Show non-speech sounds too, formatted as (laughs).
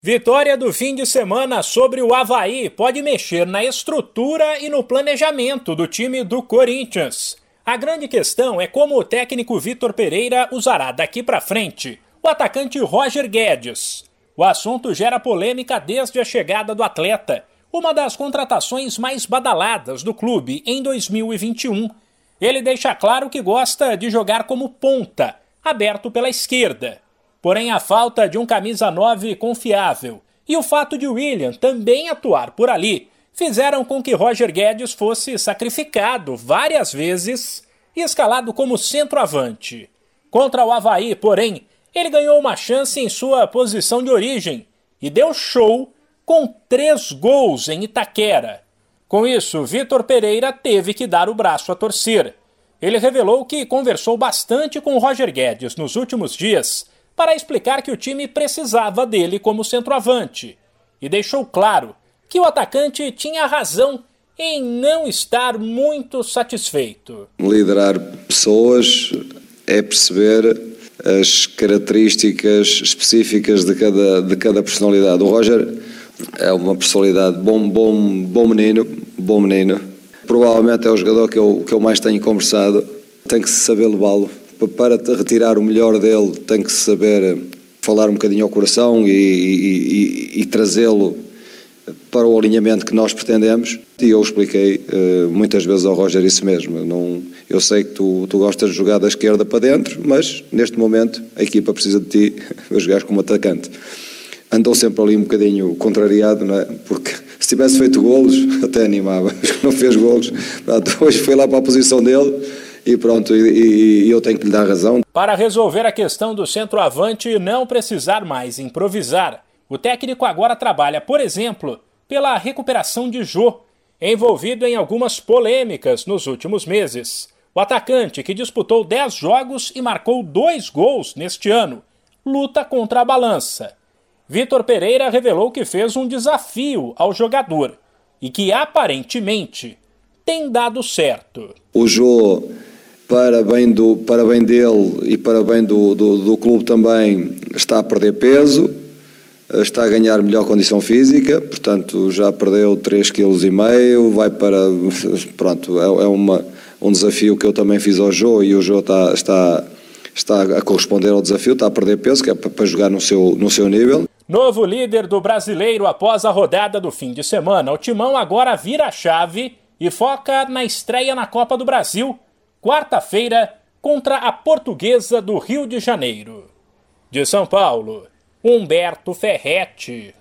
Vitória do fim de semana sobre o Havaí pode mexer na estrutura e no planejamento do time do Corinthians. A grande questão é como o técnico Vitor Pereira usará daqui para frente o atacante Roger Guedes. O assunto gera polêmica desde a chegada do atleta, uma das contratações mais badaladas do clube em 2021. Ele deixa claro que gosta de jogar como ponta, aberto pela esquerda Porém, a falta de um camisa 9 confiável e o fato de William também atuar por ali fizeram com que Roger Guedes fosse sacrificado várias vezes e escalado como centroavante. Contra o Havaí, porém, ele ganhou uma chance em sua posição de origem e deu show com três gols em Itaquera. Com isso, Vitor Pereira teve que dar o braço a torcer. Ele revelou que conversou bastante com Roger Guedes nos últimos dias para explicar que o time precisava dele como centroavante e deixou claro que o atacante tinha razão em não estar muito satisfeito. Liderar pessoas é perceber as características específicas de cada, de cada personalidade. O Roger é uma personalidade bom, bom, bom menino, bom menino. Provavelmente é o jogador que eu, que eu mais tenho conversado. Tem que saber levá-lo para retirar o melhor dele tem que saber eh, falar um bocadinho ao coração e, e, e, trazê-lo para o alinhamento que nós pretendemos. E eu expliquei uh, muitas vezes ao Roger isso mesmo. Não, eu sei que tu, tu gostas de jogar da esquerda para dentro, mas neste momento a equipa precisa de ti (laughs) para jogar como atacante. Andou sempre ali um bocadinho contrariado, não é? Porque (laughs) se tivesse feito golos, (laughs) até animava. Não fez golos. Hoje foi lá para a posição dele e pronto, e, e, eu tenho que lhe dar razão. Para resolver a questão do centroavante e não precisar mais improvisar, o técnico agora trabalha, por exemplo, pela recuperação de Jô, envolvido em algumas polêmicas nos últimos meses. O atacante, que disputou 10 jogos e marcou dois gols neste ano, luta contra a balança. Vitor Pereira revelou que fez um desafio ao jogador e que aparentemente tem dado certo. O Jô para bem, do, para bem dele e para bem do, do, do clube também, está a perder peso, está a ganhar melhor condição física, portanto já perdeu 3,5 kg, vai para. (laughs) Pronto, é, é uma, um desafio que eu também fiz ao Jô e o Jô está, está, está a corresponder ao desafio, está a perder peso, que é para jogar no seu, no seu nível. Novo líder do brasileiro após a rodada do fim de semana, o Timão agora vira a chave e foca na estreia na Copa do Brasil quarta-feira, contra a Portuguesa do Rio de Janeiro. De São Paulo, Humberto Ferretti.